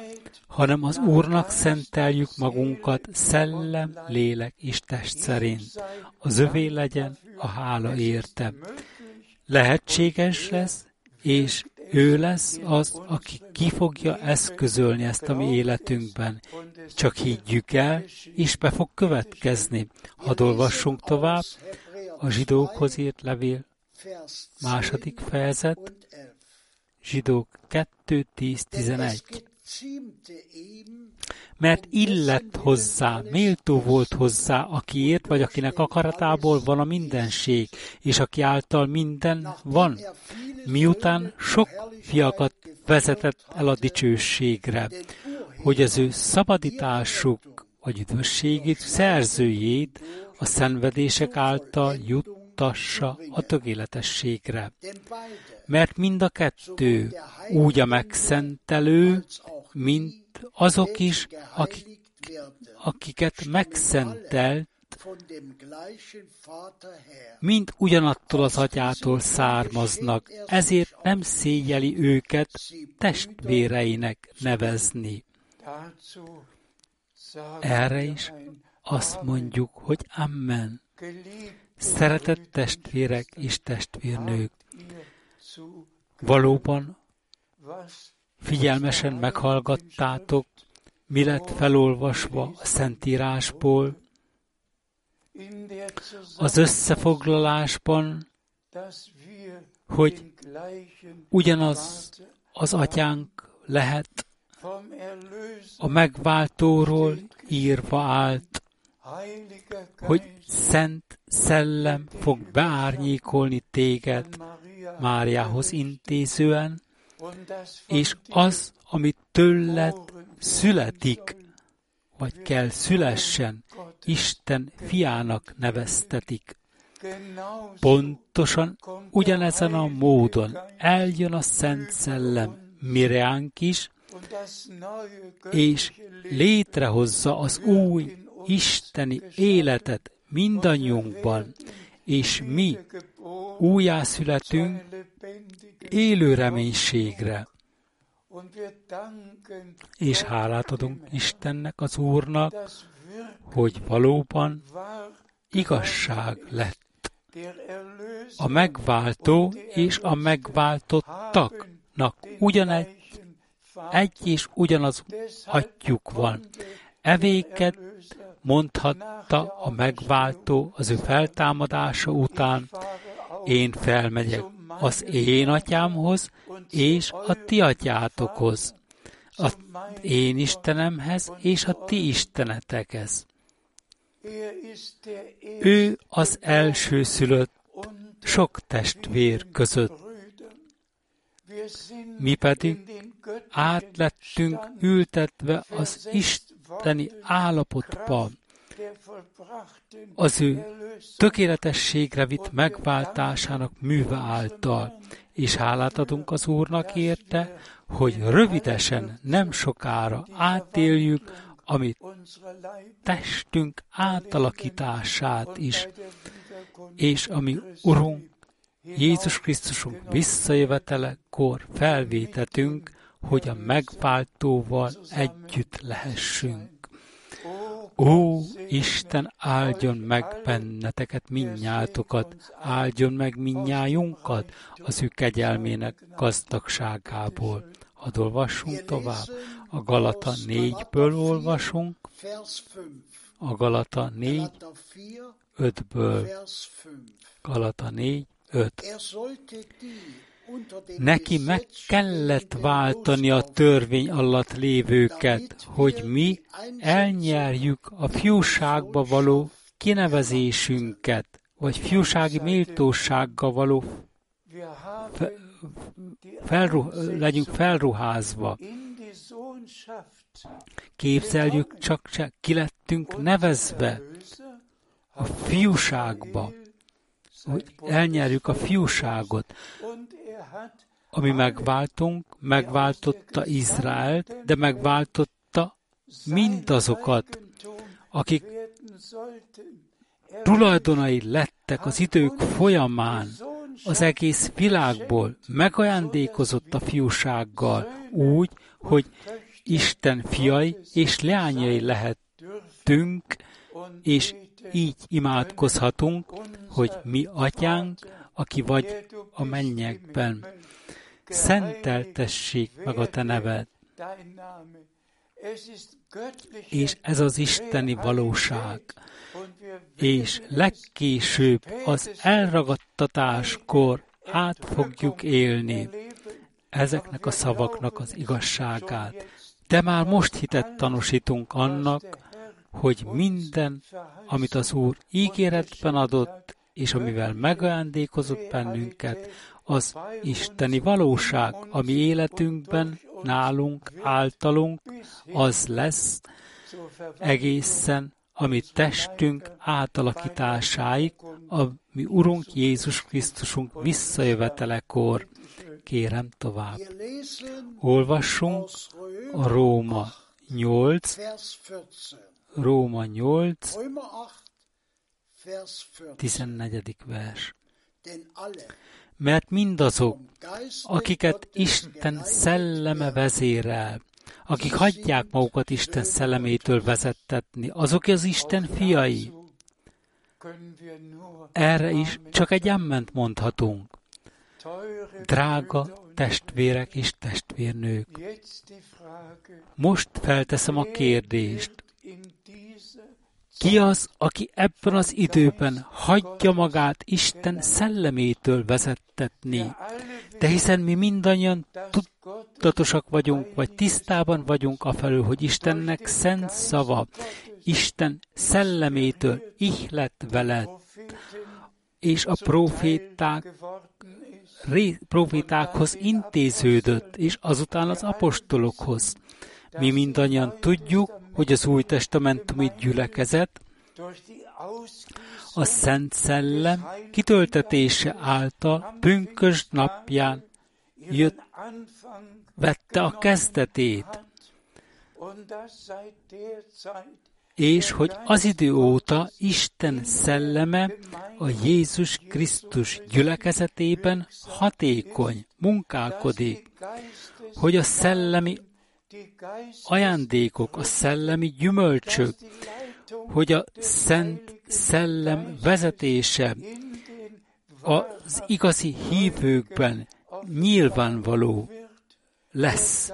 A: hanem az Úrnak szenteljük magunkat szellem, lélek és test szerint. Az övé legyen a hála érte. Lehetséges lesz, és ő lesz az, aki ki fogja eszközölni ezt a mi életünkben. Csak higgyük el, és be fog következni. Hadd olvassunk tovább a zsidókhoz írt levél második fejezet, zsidók 2, 10, 11 mert illett hozzá, méltó volt hozzá, akiért vagy akinek akaratából van a mindenség, és aki által minden van, miután sok fiakat vezetett el a dicsőségre, hogy az ő szabadításuk vagy üdvösségét szerzőjét a szenvedések által juttassa a tökéletességre. Mert mind a kettő, úgy a megszentelő, mint azok is, akik, akiket megszentelt, mind ugyanattól az atyától származnak, ezért nem szégyeli őket testvéreinek nevezni. Erre is azt mondjuk, hogy Amen. Szeretett testvérek és testvérnők, valóban figyelmesen meghallgattátok, mi lett felolvasva a Szentírásból, az összefoglalásban, hogy ugyanaz az atyánk lehet, a megváltóról írva állt, hogy szent szellem fog beárnyékolni téged Máriához intézően, és az, amit tőled születik, vagy kell szülessen, Isten fiának neveztetik. Pontosan ugyanezen a módon eljön a Szent Szellem Mireánk is, és létrehozza az új isteni életet mindannyiunkban, és mi újjászületünk élő reménységre. És hálát adunk Istennek, az Úrnak, hogy valóban igazság lett. A megváltó és a megváltottaknak ugyanegy, egy és ugyanaz atyuk van. Evéket mondhatta a megváltó az ő feltámadása után, én felmegyek az én atyámhoz és a ti atyátokhoz, a én Istenemhez és a ti istenetekhez. Ő az első szülött sok testvér között. Mi pedig átlettünk ültetve az isteni állapotba, az ő tökéletességre vitt megváltásának műve által, és hálát adunk az Úrnak érte, hogy rövidesen, nem sokára átéljük, amit testünk átalakítását is, és ami Urunk, Jézus Krisztusunk visszajövetelekor felvétetünk, hogy a megváltóval együtt lehessünk. Ó, Isten áldjon meg benneteket, minnyátokat, áldjon meg minnyájunkat az ő kegyelmének gazdagságából. Hadd olvassunk tovább. A Galata 4-ből olvasunk. A Galata 4, 5-ből. Galata 4, 5. Neki meg kellett váltani a törvény alatt lévőket, hogy mi elnyerjük a fiúságba való kinevezésünket, vagy fiúsági méltósággal való fe, legyünk felruházva. Képzeljük, csak, csak ki lettünk nevezve a fiúságba, hogy elnyerjük a fiúságot. Ami megváltunk, megváltotta Izraelt, de megváltotta mindazokat, akik tulajdonai lettek az idők folyamán az egész világból, megajándékozott a fiúsággal úgy, hogy Isten fiai és leányai lehetünk, és így imádkozhatunk, hogy mi atyánk, aki vagy a mennyekben. Szenteltessék meg a te neved. És ez az isteni valóság. És legkésőbb az elragadtatáskor át fogjuk élni ezeknek a szavaknak az igazságát. De már most hitet tanúsítunk annak, hogy minden, amit az Úr ígéretben adott, és amivel megajándékozott bennünket, az isteni valóság, ami életünkben, nálunk, általunk, az lesz egészen a mi testünk átalakításáig, a mi Urunk Jézus Krisztusunk visszajövetelekor. Kérem tovább. Olvassunk a Róma 8, Róma 8, 14. vers. Mert mindazok, akiket Isten szelleme vezérel, akik hagyják magukat Isten szellemétől vezettetni, azok az Isten fiai. Erre is csak egy emment mondhatunk. Drága testvérek és testvérnők, most felteszem a kérdést, ki az, aki ebben az időben hagyja magát Isten szellemétől vezettetni? De hiszen mi mindannyian tudatosak vagyunk, vagy tisztában vagyunk afelől, hogy Istennek szent szava, Isten szellemétől ihlet veled, és a proféták profétákhoz intéződött, és azután az apostolokhoz. Mi mindannyian tudjuk, hogy az új testamentumi gyülekezet a Szent Szellem kitöltetése által pünkös napján jött, vette a kezdetét, és hogy az idő óta Isten szelleme a Jézus Krisztus gyülekezetében hatékony, munkálkodik, hogy a szellemi ajándékok, a szellemi gyümölcsök, hogy a Szent Szellem vezetése az igazi hívőkben nyilvánvaló lesz.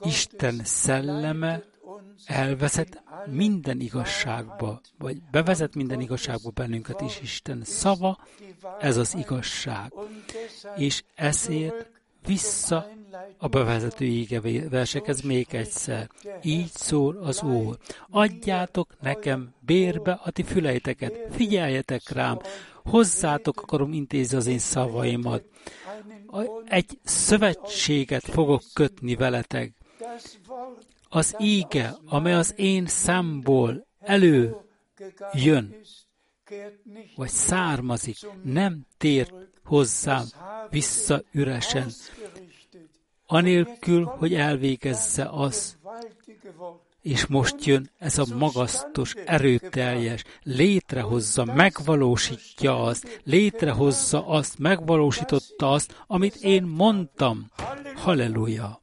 A: Isten szelleme elvezet minden igazságba, vagy bevezet minden igazságba bennünket, és Isten szava, ez az igazság. És ezért vissza a bevezető ége versekhez még egyszer. Így szól az Úr. Adjátok nekem bérbe a ti füleiteket, figyeljetek rám, hozzátok akarom intézni az én szavaimat. Egy szövetséget fogok kötni veletek. Az íge, amely az én számból elő jön, vagy származik, nem tér hozzám vissza üresen, anélkül, hogy elvégezze az. És most jön ez a magasztos, erőteljes, létrehozza, megvalósítja azt, létrehozza azt, megvalósította azt, amit én mondtam. Halleluja!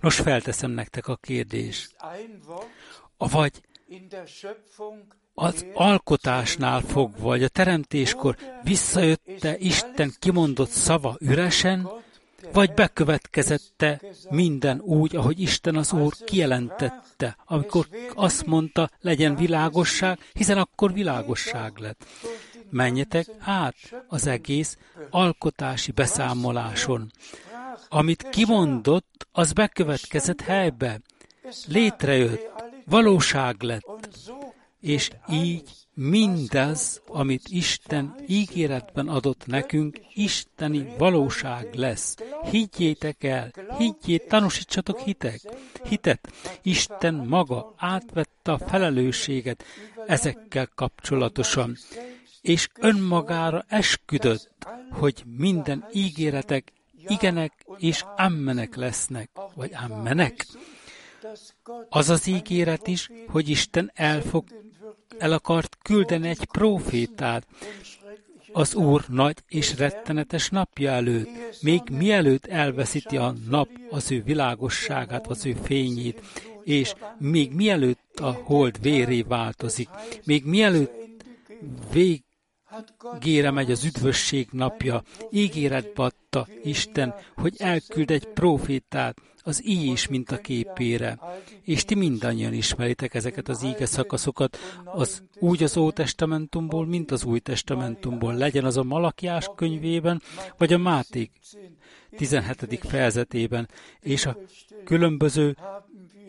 A: Nos, felteszem nektek a kérdést. Vagy az alkotásnál fogva, vagy a teremtéskor visszajött-e Isten kimondott szava üresen, vagy bekövetkezette minden úgy, ahogy Isten az Úr kijelentette, amikor azt mondta, legyen világosság, hiszen akkor világosság lett. Menjetek át az egész alkotási beszámoláson. Amit kimondott, az bekövetkezett helybe. Létrejött, valóság lett. És így mindez, amit Isten ígéretben adott nekünk, isteni valóság lesz. Higgyétek el, higgyét, tanúsítsatok hitek, hitet. Isten maga átvette a felelősséget ezekkel kapcsolatosan, és önmagára esküdött, hogy minden ígéretek igenek és ammenek lesznek, vagy ammenek. Az az ígéret is, hogy Isten el fog el akart küldeni egy profétát. Az Úr nagy és rettenetes napja előtt, még mielőtt elveszíti a nap az ő világosságát, az ő fényét, és még mielőtt a hold véré változik, még mielőtt vég Gére megy az üdvösség napja, ígéretbe adta Isten, hogy elküld egy profétát, az így is képére. És ti mindannyian ismeritek ezeket az íge szakaszokat, az úgy az Ótestamentumból, mint az Új Testamentumból. Legyen az a Malakiás könyvében, vagy a Máték 17. fejezetében, és a különböző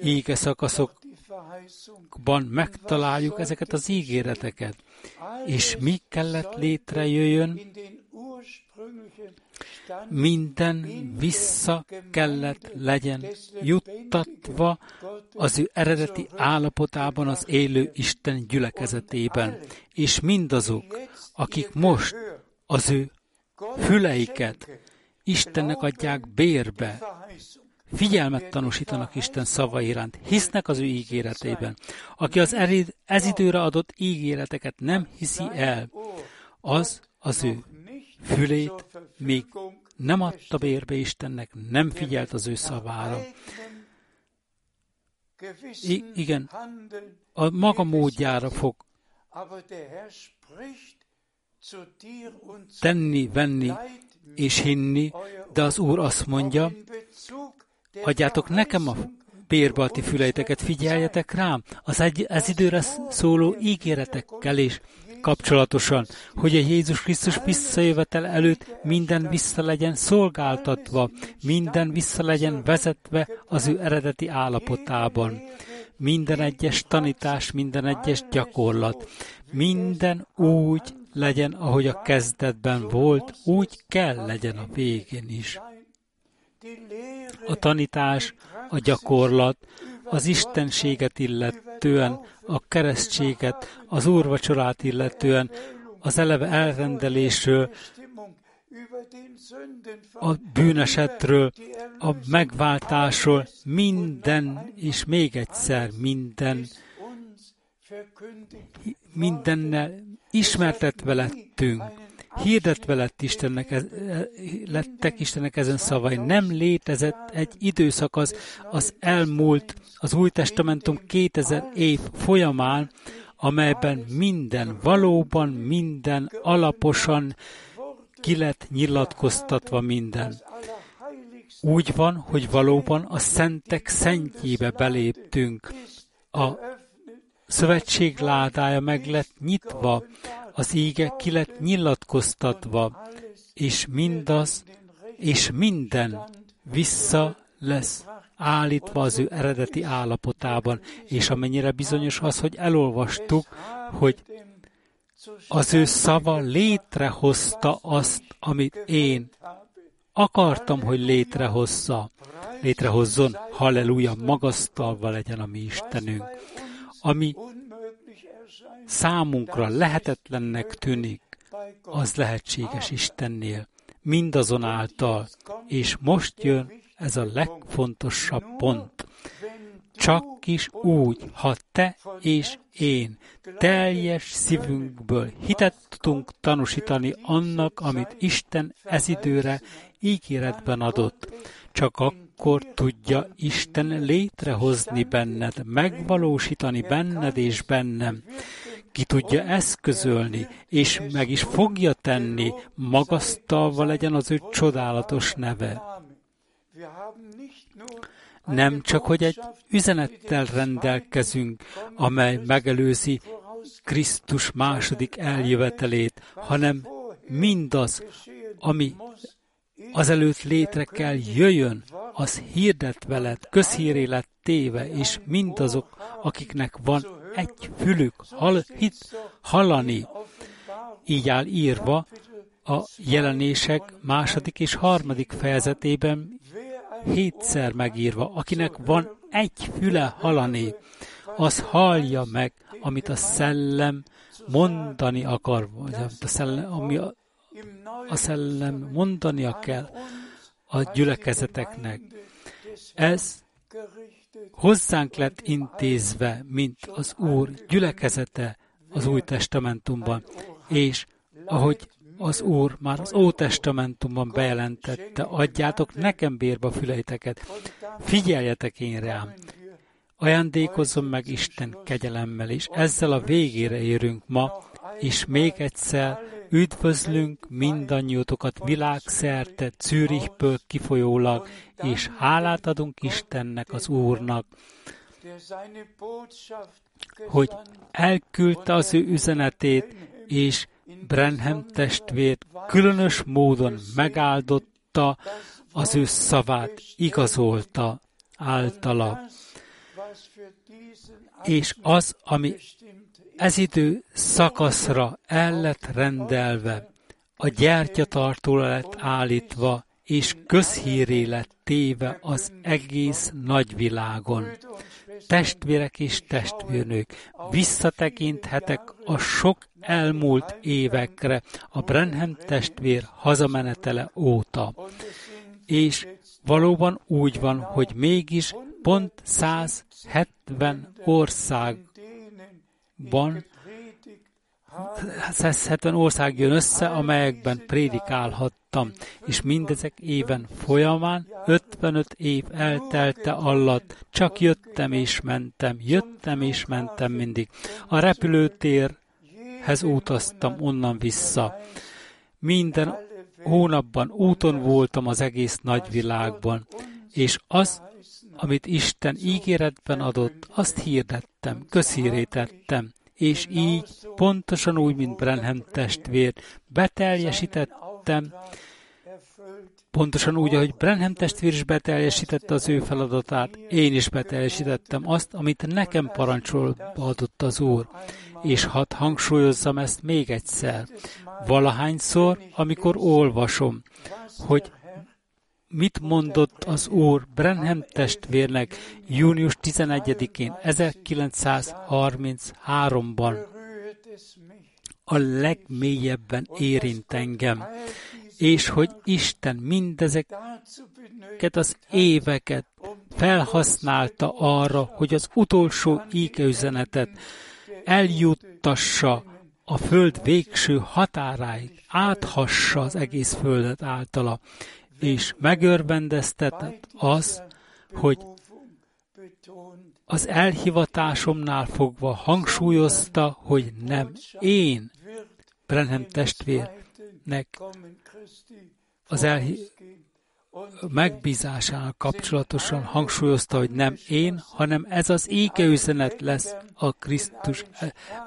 A: íge szakaszokban megtaláljuk ezeket az ígéreteket. És mi kellett létrejöjjön? Minden vissza kellett legyen juttatva az ő eredeti állapotában az élő Isten gyülekezetében, és mindazok, akik most az ő füleiket Istennek adják bérbe, figyelmet tanúsítanak Isten szava iránt, hisznek az ő ígéretében. Aki az ez időre adott ígéreteket nem hiszi el, az az ő fülét még nem adta bérbe Istennek, nem figyelt az ő szavára. I- igen, a maga módjára fog tenni, venni és hinni, de az Úr azt mondja, adjátok nekem a bérbe a füleiteket, figyeljetek rám, az egy, ez időre szóló ígéretekkel is kapcsolatosan, hogy a Jézus Krisztus visszajövetel előtt minden vissza legyen szolgáltatva, minden vissza legyen vezetve az ő eredeti állapotában. Minden egyes tanítás, minden egyes gyakorlat, minden úgy legyen, ahogy a kezdetben volt, úgy kell legyen a végén is. A tanítás, a gyakorlat, az istenséget illetően, a keresztséget, az úrvacsorát illetően, az eleve elrendelésről, a bűnesetről, a megváltásról, minden, és még egyszer minden, mindennel ismertetve lettünk hirdetve lett Istennek, e, lettek Istennek ezen szavai. Nem létezett egy időszakasz az elmúlt, az Új Testamentum 2000 év folyamán, amelyben minden, valóban minden alaposan ki lett nyilatkoztatva minden. Úgy van, hogy valóban a szentek szentjébe beléptünk. A szövetség ládája meg lett nyitva, az íge ki lett nyilatkoztatva, és mindaz, és minden vissza lesz állítva az ő eredeti állapotában, és amennyire bizonyos az, hogy elolvastuk, hogy az ő szava létrehozta azt, amit én akartam, hogy létrehozza, létrehozzon, halleluja, magasztalva legyen a mi Istenünk. Ami számunkra lehetetlennek tűnik, az lehetséges Istennél, mindazonáltal, és most jön ez a legfontosabb pont. Csak is úgy, ha te és én teljes szívünkből hitet tudunk tanúsítani annak, amit Isten ez időre ígéretben adott, csak akkor tudja Isten létrehozni benned, megvalósítani benned és bennem ki tudja eszközölni, és meg is fogja tenni, magasztalva legyen az ő csodálatos neve. Nem csak, hogy egy üzenettel rendelkezünk, amely megelőzi Krisztus második eljövetelét, hanem mindaz, ami azelőtt létre kell jöjjön, az hirdetve lett, közhíré téve, és mindazok, akiknek van egy fülük hall, hit, hallani. Így áll írva a jelenések második és harmadik fejezetében hétszer megírva, akinek van egy füle hallani, az hallja meg, amit a szellem mondani akar, vagy a szellem, ami a szellem mondania kell a gyülekezeteknek. Ez hozzánk lett intézve, mint az Úr gyülekezete az Új Testamentumban, és ahogy az Úr már az Ótestamentumban bejelentette, adjátok nekem bérbe füleiteket, figyeljetek én rám, ajándékozzon meg Isten kegyelemmel, és ezzel a végére érünk ma, és még egyszer üdvözlünk mindannyiótokat világszerte, Zürichből kifolyólag, és hálát adunk Istennek, az Úrnak, hogy elküldte az ő üzenetét, és Brenhem testvért különös módon megáldotta az ő szavát, igazolta általa. És az, ami ez idő szakaszra el lett rendelve, a gyertyatartóra lett állítva, és közhíré lett téve az egész nagyvilágon. Testvérek és testvérnők, visszatekinthetek a sok elmúlt évekre a Brenham testvér hazamenetele óta. És valóban úgy van, hogy mégis pont 170 országban 170 ország jön össze, amelyekben prédikálhattam, és mindezek éven folyamán 55 év eltelte alatt, csak jöttem és mentem, jöttem és mentem mindig. A repülőtérhez utaztam onnan vissza. Minden hónapban úton voltam az egész nagyvilágban, és az, amit Isten ígéretben adott, azt hirdettem, közhírétettem, és így, pontosan úgy, mint Brenham testvér, beteljesítettem, pontosan úgy, ahogy Brenham testvér is beteljesítette az ő feladatát, én is beteljesítettem azt, amit nekem parancsolba adott az Úr. És hadd hangsúlyozzam ezt még egyszer. Valahányszor, amikor olvasom, hogy mit mondott az Úr Brenham testvérnek június 11-én 1933-ban. A legmélyebben érint engem, és hogy Isten mindezeket az éveket felhasználta arra, hogy az utolsó ígeüzenetet eljuttassa a föld végső határáig, áthassa az egész földet általa, és megörvendeztetett az, hogy az elhivatásomnál fogva hangsúlyozta, hogy nem én, Brenham testvérnek az elhi- megbízásának kapcsolatosan hangsúlyozta, hogy nem én, hanem ez az éke üzenet lesz a Krisztus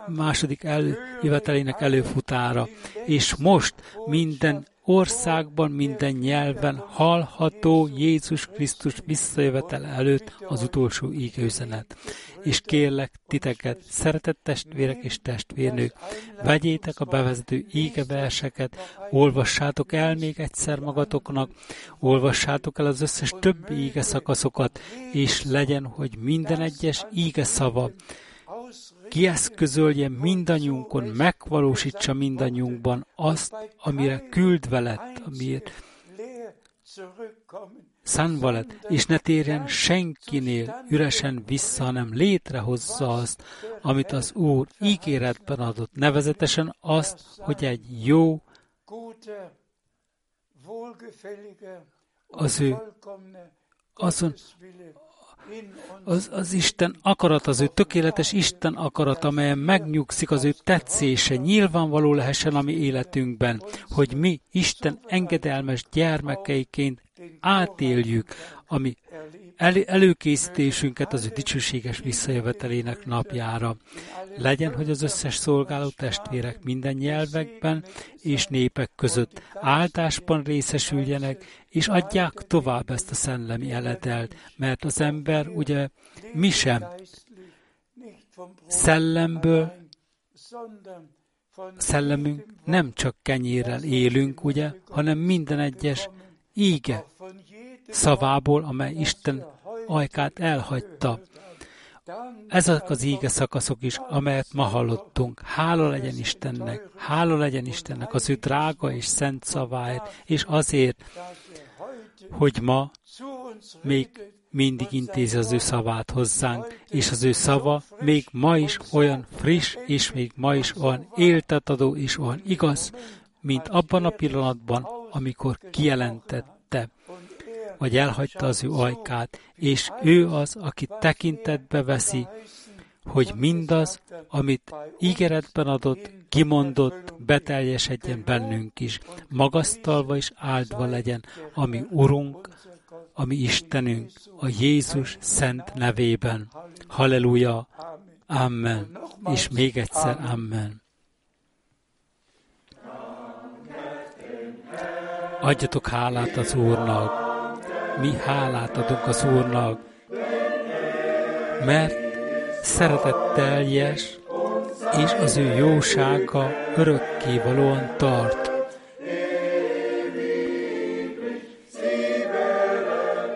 A: második eljövetelének előfutára. És most minden országban minden nyelven hallható Jézus Krisztus visszajövetel előtt az utolsó ígőzenet. És kérlek titeket, szeretett testvérek és testvérnők, vegyétek a bevezető ígeverseket, olvassátok el még egyszer magatoknak, olvassátok el az összes többi íge szakaszokat, és legyen, hogy minden egyes íge kieszközölje mindannyiunkon, megvalósítsa mindannyiunkban azt, amire küldve lett, amiért szánva lett, és ne térjen senkinél üresen vissza, hanem létrehozza azt, amit az Úr ígéretben adott, nevezetesen azt, hogy egy jó, az ő azon az, az Isten akarat, az ő tökéletes Isten akarat, amelyen megnyugszik az ő tetszése, nyilvánvaló lehessen a mi életünkben, hogy mi Isten engedelmes gyermekeiként átéljük, ami el, előkészítésünket az ő dicsőséges visszajövetelének napjára. Legyen, hogy az összes szolgáló testvérek minden nyelvekben és népek között áldásban részesüljenek, és adják tovább ezt a szellemi eledelt, mert az ember ugye mi sem szellemből, szellemünk nem csak kenyérrel élünk, ugye, hanem minden egyes íge szavából, amely Isten ajkát elhagyta. Ezek az íge szakaszok is, amelyet ma hallottunk. Hála legyen Istennek, hála legyen Istennek az ő drága és szent szaváért, és azért, hogy ma még mindig intézi az ő szavát hozzánk, és az ő szava még ma is olyan friss, és még ma is olyan éltetadó és olyan igaz, mint abban a pillanatban, amikor kijelentette, vagy elhagyta az ő ajkát, és ő az, aki tekintetbe veszi, hogy mindaz, amit ígéretben adott, kimondott, beteljesedjen bennünk is, magasztalva és áldva legyen, ami Urunk, ami Istenünk, a Jézus szent nevében. Halleluja! Amen. És még egyszer Amen. Adjatok hálát az Úrnak. Mi hálát adunk az Úrnak, mert szeretetteljes, és az ő jósága örökkévalóan tart.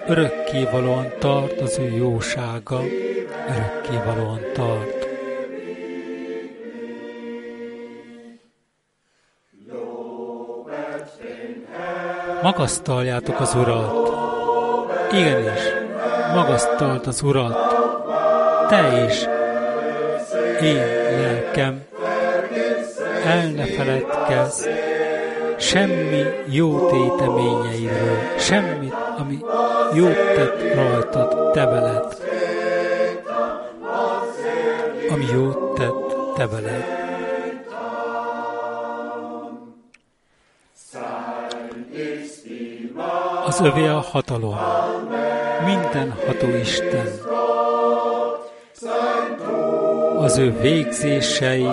A: Örökkévalóan tart az ő jósága, örökkévalóan tart. Magasztaljátok az Urat! Igenis, magasztalt az Urat! Te is, én lelkem, el ne feledkezz semmi jó téteményeiről, semmit, ami jót tett rajtad, te veled. Ami jót tett, te veled. Az övé a hatalom, minden ható Isten. Az ő végzései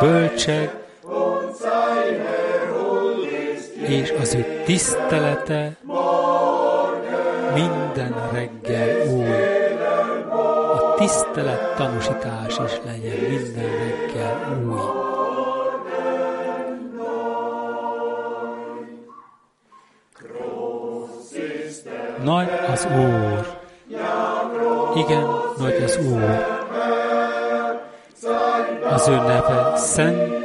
A: bölcsek, és az ő tisztelete minden reggel új. A tisztelet tanúsítás is legyen minden reggel új. Nagy az Úr. Igen, nagy az Úr. Az ő neve szent,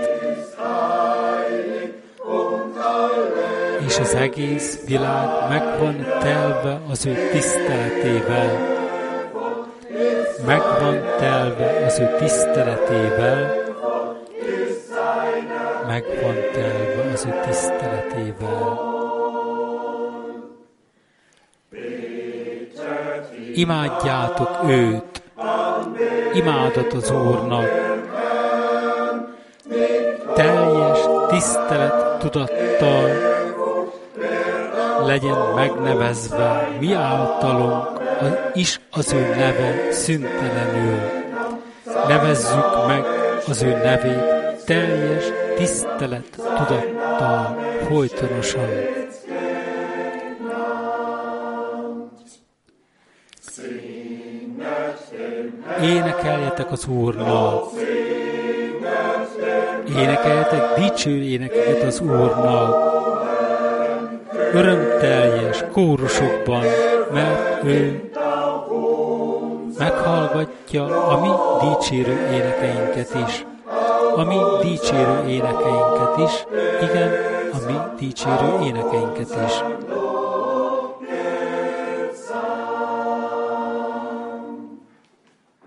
A: és az egész világ meg van telve az ő tiszteletével. Meg van telve az ő tiszteletével. Imádjátok őt, imádat az Úrnak, teljes tisztelet tudattal legyen megnevezve mi általunk is az ő neve szüntelenül. Nevezzük meg az ő nevét teljes tisztelet tudattal folytonosan. Énekeljetek az Úrnak! Énekeljetek dicső énekeket az Úrnak! Örömteljes kórusokban, mert ő meghallgatja a mi dicsérő énekeinket is. A mi dicsérő énekeinket is, igen, a mi dicsérő énekeinket is.